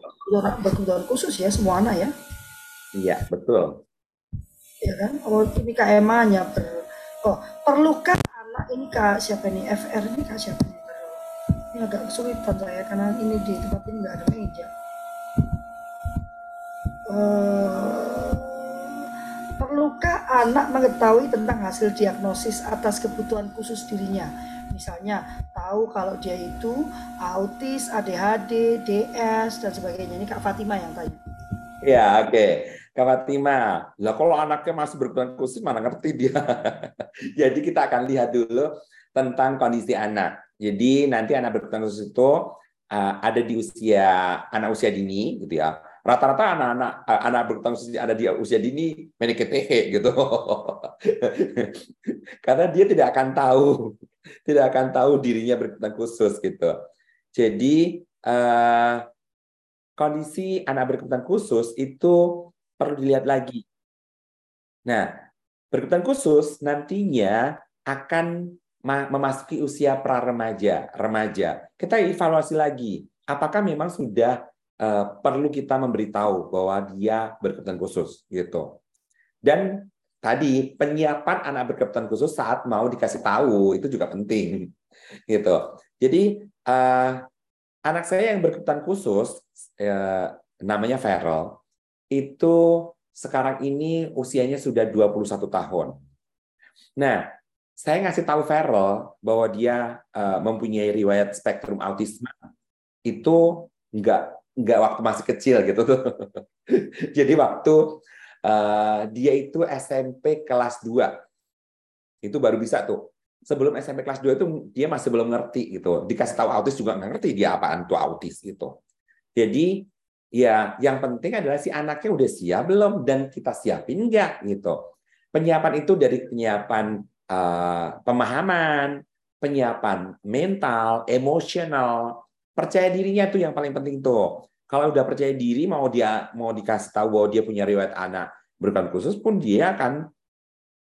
berkebutuhan khusus ya semua anak ya. Iya betul. Ya kan. Oh ini kak Emma nya ber. Oh perlukah anak ini kak siapa ini FR ini kak siapa ini? Ini agak kesulitan saya karena ini di tempat ini nggak ada meja. Uh, perlukah anak mengetahui tentang hasil diagnosis atas kebutuhan khusus dirinya? misalnya tahu kalau dia itu autis, ADHD, DS dan sebagainya. Ini Kak Fatima yang tanya. Ya, oke. Okay. Kak Fatima, lah kalau anaknya masih berkebutuhan khusus mana ngerti dia. Jadi kita akan lihat dulu tentang kondisi anak. Jadi nanti anak berkebutuhan khusus itu uh, ada di usia anak usia dini gitu ya. Rata-rata anak-anak anak berkebutuhan khusus ada di usia dini meniketehe gitu. Karena dia tidak akan tahu tidak akan tahu dirinya berkebutuhan khusus gitu. Jadi uh, kondisi anak berkebutuhan khusus itu perlu dilihat lagi. Nah, berkebutuhan khusus nantinya akan memasuki usia pra remaja, remaja. Kita evaluasi lagi, apakah memang sudah uh, perlu kita memberitahu bahwa dia berkebutuhan khusus gitu. Dan tadi penyiapan anak berkebutuhan khusus saat mau dikasih tahu itu juga penting gitu. Jadi uh, anak saya yang berkebutuhan khusus uh, namanya Feral itu sekarang ini usianya sudah 21 tahun. Nah saya ngasih tahu Feral bahwa dia uh, mempunyai riwayat spektrum autisme. Itu enggak enggak waktu masih kecil gitu tuh. Jadi waktu Uh, dia itu SMP kelas 2. Itu baru bisa tuh. Sebelum SMP kelas 2 itu dia masih belum ngerti gitu. Dikasih tahu autis juga nggak ngerti dia apaan tuh autis gitu. Jadi ya yang penting adalah si anaknya udah siap belum dan kita siapin enggak gitu. Penyiapan itu dari penyiapan uh, pemahaman, penyiapan mental, emosional, percaya dirinya tuh yang paling penting tuh. Kalau udah percaya diri mau dia mau dikasih tahu bahwa dia punya riwayat anak berkebutuhan khusus pun dia akan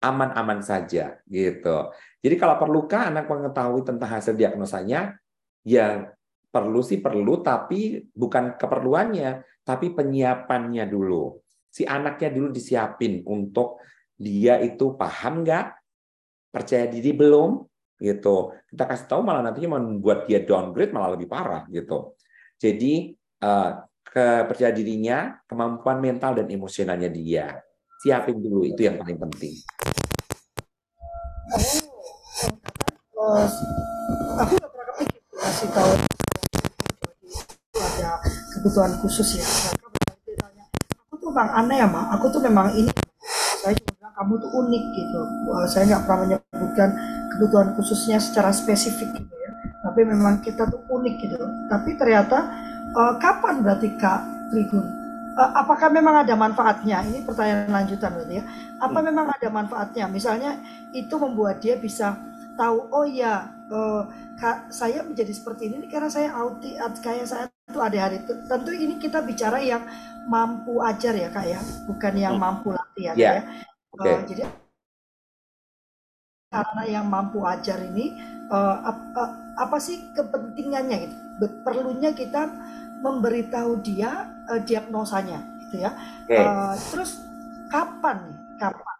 aman-aman saja gitu. Jadi kalau perlukah anak mengetahui tentang hasil diagnosanya, ya perlu sih perlu, tapi bukan keperluannya, tapi penyiapannya dulu. Si anaknya dulu disiapin untuk dia itu paham nggak, percaya diri belum, gitu. Kita kasih tahu malah nantinya membuat dia downgrade malah lebih parah gitu. Jadi uh, kepercaya dirinya, kemampuan mental dan emosionalnya dia. Siapin dulu itu yang paling penting. Aku nggak pernah kepikir kasih tahu ada kebutuhan khusus ya. Aku tuh bang aneh ya mak. Aku tuh memang ini saya cuma bilang kamu tuh unik gitu. Saya nggak pernah menyebutkan kebutuhan khususnya secara spesifik gitu ya. Tapi memang kita tuh unik gitu. Tapi ternyata uh, kapan berarti Kak Trigun? Uh, apakah memang ada manfaatnya? Ini pertanyaan lanjutan berarti ya. Apa hmm. memang ada manfaatnya? Misalnya itu membuat dia bisa tahu, oh ya, uh, kak, saya menjadi seperti ini karena saya auti, kayak saya itu ada hari itu. Tentu ini kita bicara yang mampu ajar ya kak ya, bukan yang hmm. mampu latihan yeah. ya. Okay. Uh, jadi karena yang mampu ajar ini uh, apa, apa sih kepentingannya gitu? Perlunya kita memberitahu dia uh, diagnosanya gitu ya. Okay. Uh, eh, terus kapan nih? Kapan?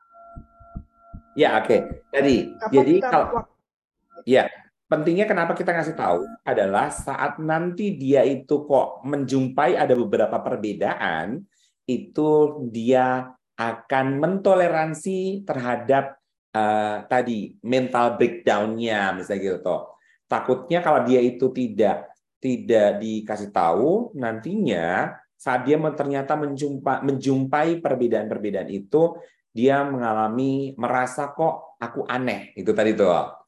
Ya, oke. Okay. Jadi kapan jadi kalau ya pentingnya kenapa kita ngasih tahu adalah saat nanti dia itu kok menjumpai ada beberapa perbedaan, itu dia akan mentoleransi terhadap uh, tadi mental breakdown-nya misalnya gitu toh. Takutnya kalau dia itu tidak tidak dikasih tahu nantinya saat dia ternyata menjumpa, menjumpai perbedaan-perbedaan itu dia mengalami merasa kok aku aneh itu tadi tuh.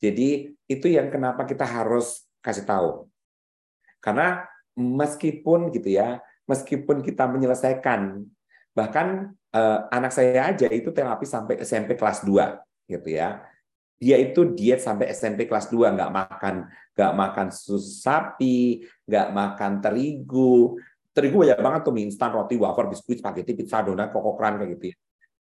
Jadi itu yang kenapa kita harus kasih tahu. Karena meskipun gitu ya, meskipun kita menyelesaikan bahkan eh, anak saya aja itu terapi sampai SMP kelas 2 gitu ya. Dia itu diet sampai SMP kelas 2 nggak makan nggak makan susu sapi, nggak makan terigu. Terigu banyak banget tuh mie instan, roti, wafer, biskuit, spaghetti, pizza, donat, kokokran kayak gitu ya.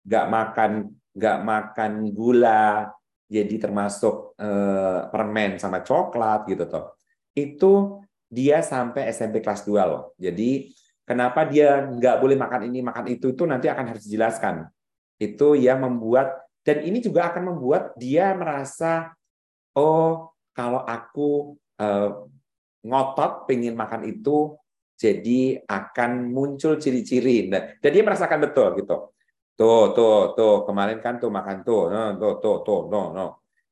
Nggak makan nggak makan gula, jadi termasuk eh, permen sama coklat gitu toh. Itu dia sampai SMP kelas 2 loh. Jadi kenapa dia nggak boleh makan ini, makan itu, itu nanti akan harus dijelaskan. Itu yang membuat, dan ini juga akan membuat dia merasa, oh kalau aku eh, ngotot pengen makan itu, jadi akan muncul ciri-ciri. Nah, dan dia merasakan betul gitu. Tuh, tuh, tuh, kemarin kan tuh makan tuh, no, tuh, tuh, tuh, no, no.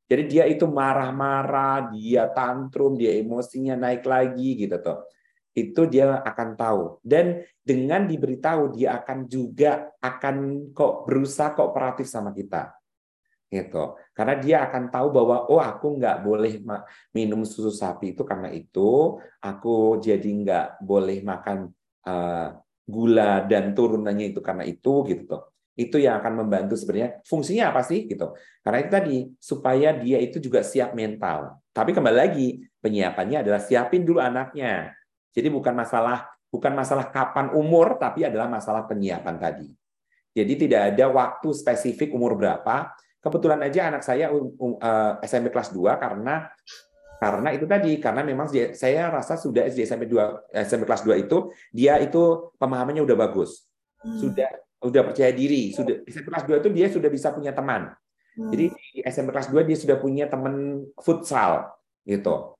Jadi dia itu marah-marah, dia tantrum, dia emosinya naik lagi gitu tuh. Itu dia akan tahu. Dan dengan diberitahu dia akan juga akan kok berusaha kooperatif sama kita. Gitu. Karena dia akan tahu bahwa oh aku nggak boleh minum susu sapi itu karena itu, aku jadi nggak boleh makan uh, gula dan turunannya itu karena itu gitu itu yang akan membantu sebenarnya. Fungsinya apa sih? Gitu. Karena itu tadi supaya dia itu juga siap mental. Tapi kembali lagi penyiapannya adalah siapin dulu anaknya jadi bukan masalah bukan masalah kapan umur tapi adalah masalah penyiapan tadi jadi tidak ada waktu spesifik umur berapa kebetulan aja anak saya um, uh, SMP kelas 2 karena karena itu tadi karena memang saya rasa sudah SD SMP 2 SMP kelas 2 itu dia itu pemahamannya udah bagus hmm. sudah udah percaya diri, sudah SMP kelas 2 itu dia sudah bisa punya teman. Hmm. Jadi di SMP kelas 2 dia sudah punya teman futsal gitu.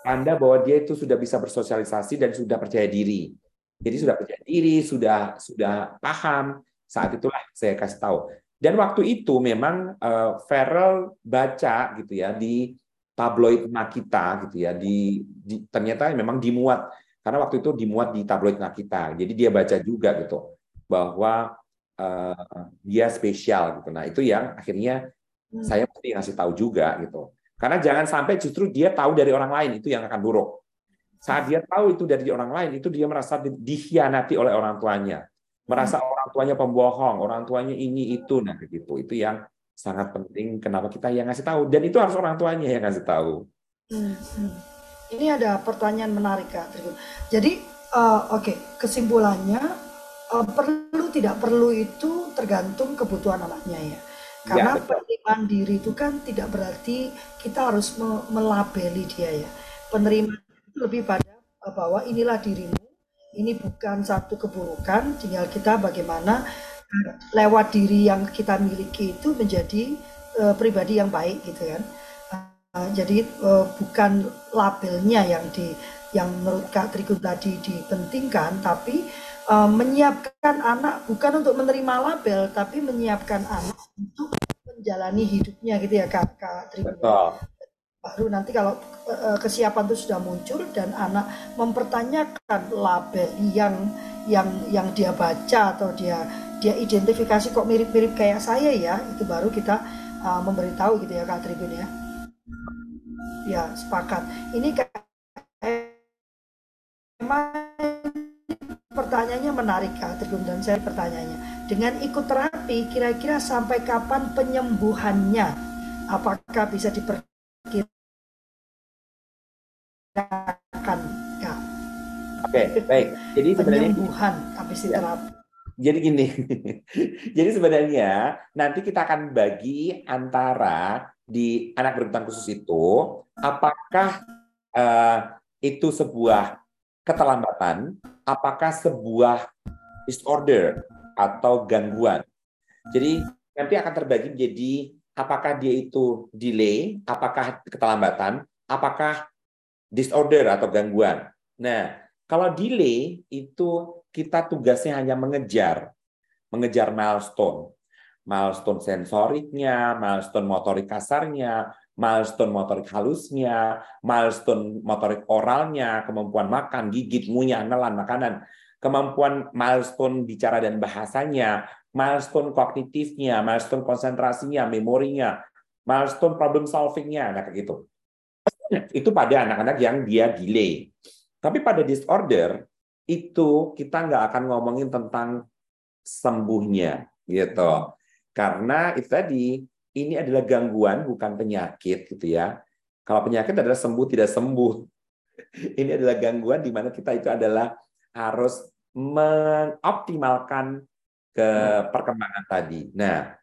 Tanda bahwa dia itu sudah bisa bersosialisasi dan sudah percaya diri. Jadi sudah percaya diri, sudah sudah paham. Saat itulah saya kasih tahu. Dan waktu itu memang uh, Farrell baca gitu ya di tabloid Nakita gitu ya di, di ternyata memang dimuat karena waktu itu dimuat di tabloid Nakita. Jadi dia baca juga gitu bahwa uh, dia spesial gitu. Nah, itu yang akhirnya hmm. saya mesti ngasih tahu juga gitu. Karena jangan sampai justru dia tahu dari orang lain itu yang akan buruk. Saat dia tahu itu dari orang lain, itu dia merasa dikhianati oleh orang tuanya. Merasa hmm. orang tuanya pembohong, orang tuanya ini itu nah gitu. Itu yang sangat penting kenapa kita yang ngasih tahu dan itu harus orang tuanya yang ngasih tahu. Hmm. Ini ada pertanyaan menarik Kak Jadi uh, oke, okay. kesimpulannya uh, perlu tidak perlu itu tergantung kebutuhan anaknya ya. Karena ya, penerimaan diri itu kan tidak berarti kita harus me melabeli dia ya. Penerimaan itu lebih pada uh, bahwa inilah dirimu, ini bukan satu keburukan, tinggal kita bagaimana uh, lewat diri yang kita miliki itu menjadi uh, pribadi yang baik gitu kan. Uh, jadi uh, bukan labelnya yang di yang menurut Kak Trigun tadi dipentingkan, tapi uh, menyiapkan anak bukan untuk menerima label tapi menyiapkan anak untuk menjalani hidupnya gitu ya kak kak Betul. baru nanti kalau uh, kesiapan itu sudah muncul dan anak mempertanyakan label yang yang yang dia baca atau dia dia identifikasi kok mirip-mirip kayak saya ya itu baru kita uh, memberitahu gitu ya kak Tribun ya. Ya sepakat. Ini kayak pertanyaannya menarik Kak Tegun dan saya pertanyaannya. Dengan ikut terapi, kira-kira sampai kapan penyembuhannya? Apakah bisa diperkirakan Kak? Oke, baik. Jadi sebenarnya penyembuhan habis ya. terapi. Jadi gini, jadi sebenarnya nanti kita akan bagi antara di anak berkebutuhan khusus itu, apakah uh, itu sebuah keterlambatan apakah sebuah disorder atau gangguan. Jadi nanti akan terbagi menjadi apakah dia itu delay, apakah keterlambatan, apakah disorder atau gangguan. Nah, kalau delay itu kita tugasnya hanya mengejar, mengejar milestone. Milestone sensoriknya, milestone motorik kasarnya, milestone motorik halusnya, milestone motorik oralnya, kemampuan makan, gigit, ngunyah, nelan makanan, kemampuan milestone bicara dan bahasanya, milestone kognitifnya, milestone konsentrasinya, memorinya, milestone problem solvingnya, nah kayak gitu. Itu pada anak-anak yang dia delay. Tapi pada disorder itu kita nggak akan ngomongin tentang sembuhnya gitu. Karena itu tadi ini adalah gangguan bukan penyakit gitu ya. Kalau penyakit adalah sembuh tidak sembuh. Ini adalah gangguan di mana kita itu adalah harus mengoptimalkan ke perkembangan tadi. Nah,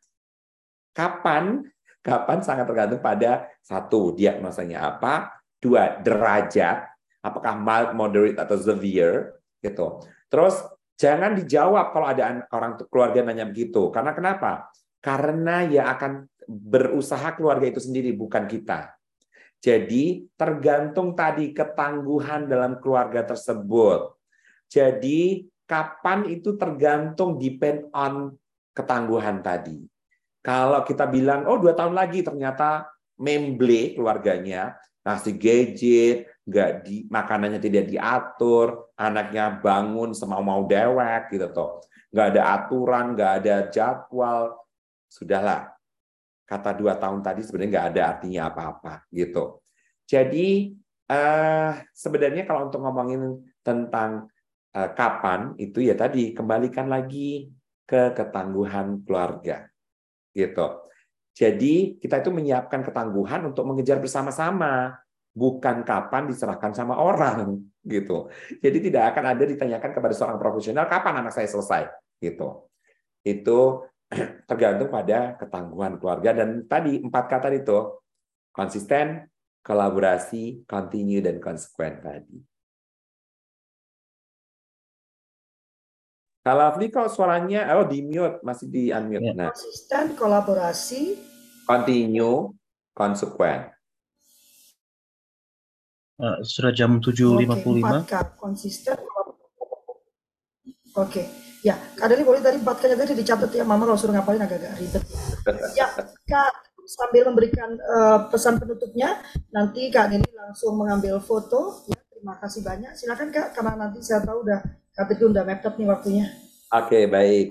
kapan kapan sangat tergantung pada satu diagnosanya apa, dua derajat, apakah mild, moderate atau severe gitu. Terus jangan dijawab kalau ada orang keluarga nanya begitu. Karena kenapa? Karena ya akan berusaha keluarga itu sendiri bukan kita. Jadi tergantung tadi ketangguhan dalam keluarga tersebut. Jadi kapan itu tergantung depend on ketangguhan tadi. Kalau kita bilang, oh dua tahun lagi ternyata memble keluarganya, ngasih gadget, nggak di makanannya tidak diatur, anaknya bangun semau-mau dewek gitu toh. Nggak ada aturan, nggak ada jadwal. Sudahlah. Kata dua tahun tadi sebenarnya nggak ada artinya apa-apa gitu. Jadi eh, sebenarnya kalau untuk ngomongin tentang eh, kapan itu ya tadi kembalikan lagi ke ketangguhan keluarga gitu. Jadi kita itu menyiapkan ketangguhan untuk mengejar bersama-sama, bukan kapan diserahkan sama orang gitu. Jadi tidak akan ada ditanyakan kepada seorang profesional kapan anak saya selesai gitu. Itu tergantung pada ketangguhan keluarga dan tadi empat kata itu konsisten, kolaborasi, continue dan konsekuen tadi. Kalau Afli kok suaranya oh di mute masih di unmute. Ya. Nah. Konsisten, kolaborasi, continue, konsekuen. Uh, sudah jam 7.55. Oke, konsisten. Oke. Ya, Kak Deli boleh tadi empat kali tadi dicatat ya, Mama kalau suruh ngapain agak-agak ribet. ya, Kak sambil memberikan uh, pesan penutupnya, nanti Kak Deli langsung mengambil foto. Ya, terima kasih banyak. Silakan Kak, karena nanti saya tahu udah itu udah mepet nih waktunya. Oke, okay, baik.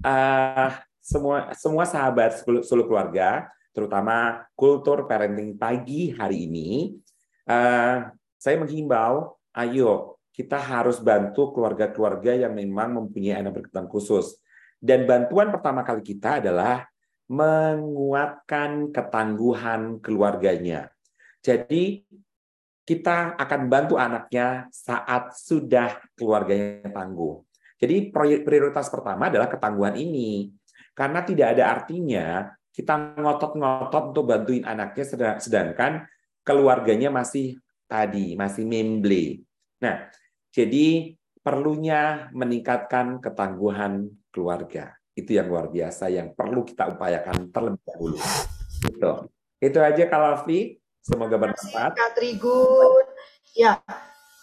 Uh, semua semua sahabat seluruh keluarga, terutama kultur parenting pagi hari ini, uh, saya menghimbau, ayo kita harus bantu keluarga-keluarga yang memang mempunyai anak berkebutuhan khusus. Dan bantuan pertama kali kita adalah menguatkan ketangguhan keluarganya. Jadi kita akan bantu anaknya saat sudah keluarganya tangguh. Jadi prioritas pertama adalah ketangguhan ini. Karena tidak ada artinya kita ngotot-ngotot untuk bantuin anaknya sedangkan keluarganya masih tadi, masih memble. Nah, jadi perlunya meningkatkan ketangguhan keluarga. Itu yang luar biasa yang perlu kita upayakan terlebih dahulu. Itu. Itu aja kalau Fi. Semoga bermanfaat. Kak Trigun. Ya,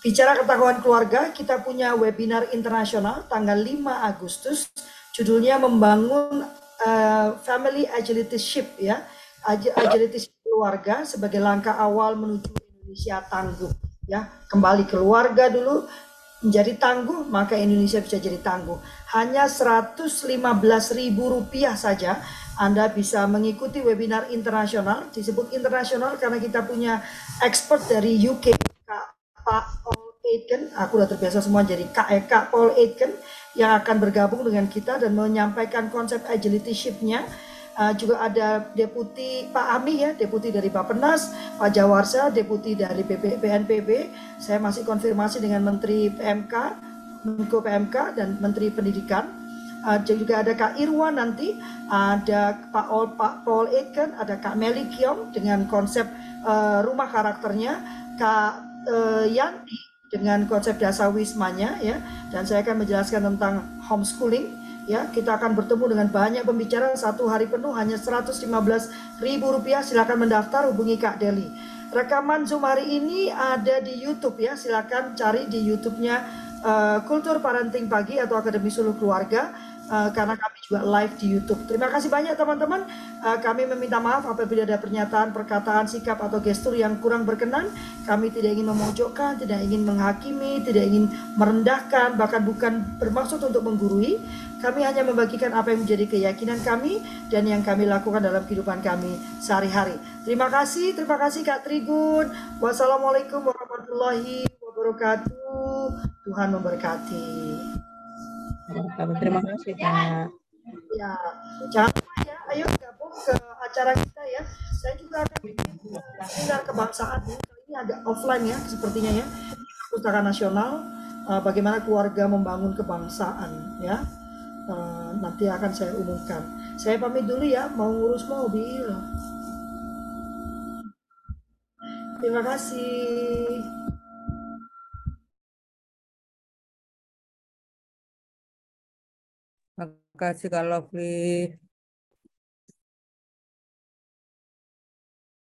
bicara ketahuan keluarga, kita punya webinar internasional tanggal 5 Agustus. Judulnya membangun uh, family agility ship ya. Agility ship keluarga sebagai langkah awal menuju Indonesia tangguh ya. Kembali keluarga dulu menjadi tangguh, maka Indonesia bisa jadi tangguh. Hanya 115 ribu rupiah saja anda bisa mengikuti webinar internasional, disebut internasional karena kita punya expert dari UK, Pak Paul Aitken, aku udah terbiasa semua jadi Kak Paul Aitken yang akan bergabung dengan kita dan menyampaikan konsep agility ship-nya. Uh, juga ada Deputi Pak Ami ya, Deputi dari Bapenas, Pak Jawarsa, Deputi dari BP, BNPB. Saya masih konfirmasi dengan Menteri PMK, Menko PMK dan Menteri Pendidikan. Uh, juga ada Kak Irwan nanti, ada Pak Paul, Pak Paul Aitken, ada Kak Meli Kiong dengan konsep uh, rumah karakternya, Kak uh, Yanti dengan konsep dasar wismanya ya, dan saya akan menjelaskan tentang homeschooling ya kita akan bertemu dengan banyak pembicara satu hari penuh hanya 115 ribu rupiah silakan mendaftar hubungi Kak Deli Rekaman Zoom hari ini ada di YouTube ya. Silakan cari di YouTube-nya eh, Kultur Parenting Pagi atau Akademi Suluh Keluarga eh, karena kami juga live di YouTube. Terima kasih banyak teman-teman. Eh, kami meminta maaf apabila ada pernyataan, perkataan, sikap atau gestur yang kurang berkenan. Kami tidak ingin memojokkan, tidak ingin menghakimi, tidak ingin merendahkan, bahkan bukan bermaksud untuk menggurui. Kami hanya membagikan apa yang menjadi keyakinan kami dan yang kami lakukan dalam kehidupan kami sehari-hari. Terima kasih, terima kasih Kak Trigun. Wassalamualaikum warahmatullahi wabarakatuh. Tuhan memberkati. Terima kasih Kak. Ya, jangan lupa ya, ayo gabung ke acara kita ya. Saya juga akan bikin seminar kebangsaan ya. Kali ini agak offline ya, sepertinya ya. Pustaka Nasional, eh, bagaimana keluarga membangun kebangsaan ya. Eh, nanti akan saya umumkan. Saya pamit dulu ya, mau ngurus mobil. Terima kasih. Terima kasih Kak Lovely.